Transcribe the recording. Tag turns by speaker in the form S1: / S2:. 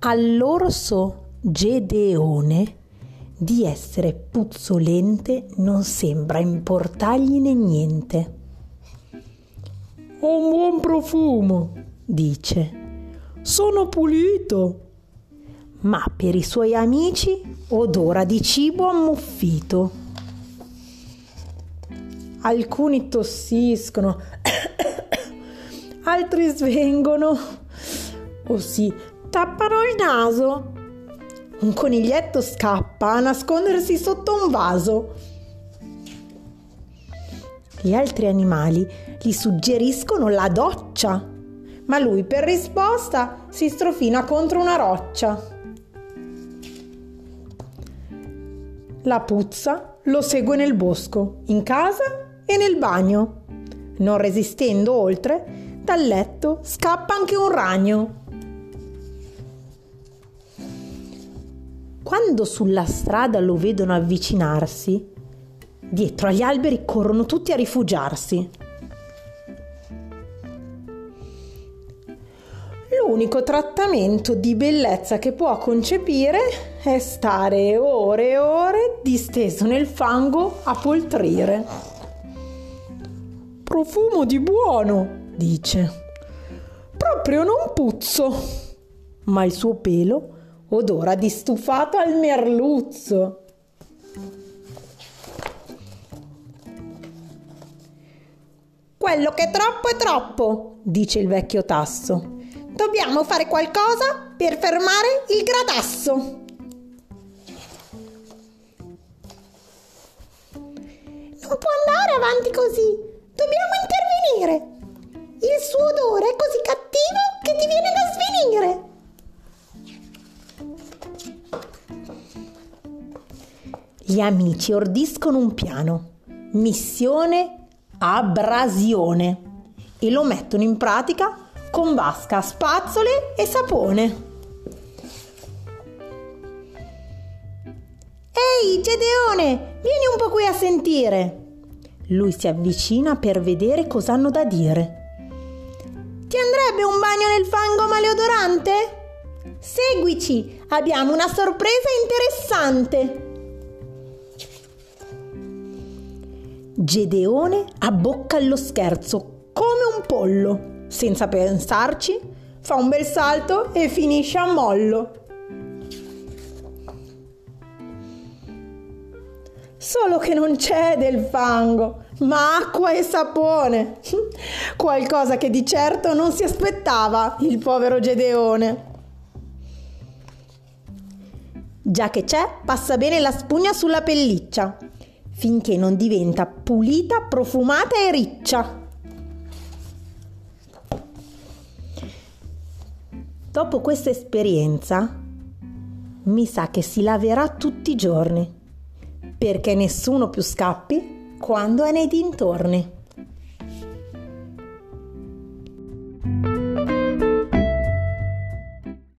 S1: All'orso Gedeone di essere puzzolente non sembra importargliene niente.
S2: Ho un buon profumo, dice. Sono pulito.
S1: Ma per i suoi amici odora di cibo ammuffito. Alcuni tossiscono, altri svengono o si tappano il naso. Un coniglietto scappa a nascondersi sotto un vaso. Gli altri animali gli suggeriscono la doccia, ma lui per risposta si strofina contro una roccia. La puzza lo segue nel bosco, in casa e nel bagno. Non resistendo oltre, dal letto scappa anche un ragno. Quando sulla strada lo vedono avvicinarsi, dietro agli alberi corrono tutti a rifugiarsi. L'unico trattamento di bellezza che può concepire è stare ore e ore disteso nel fango a poltrire.
S2: Profumo di buono, dice.
S1: Proprio non puzzo, ma il suo pelo odora di stufato al merluzzo. Quello che è troppo è troppo, dice il vecchio tasso. Dobbiamo fare qualcosa per fermare il gradasso. Non può andare avanti così. Dobbiamo intervenire. Il suo odore è così cattivo che ti viene da Gli amici ordiscono un piano. Missione abrasione e lo mettono in pratica con vasca, spazzole e sapone. Ehi, Gedeone, vieni un po' qui a sentire. Lui si avvicina per vedere cosa hanno da dire. Ti andrebbe un bagno nel fango maleodorante? Seguici, abbiamo una sorpresa interessante. Gedeone abbocca allo scherzo come un pollo senza pensarci, fa un bel salto e finisce a mollo. Solo che non c'è del fango, ma acqua e sapone. Qualcosa che di certo non si aspettava il povero Gedeone. Già che c'è, passa bene la spugna sulla pelliccia, finché non diventa pulita, profumata e riccia. Dopo questa esperienza, mi sa che si laverà tutti i giorni, perché nessuno più scappi quando è nei dintorni.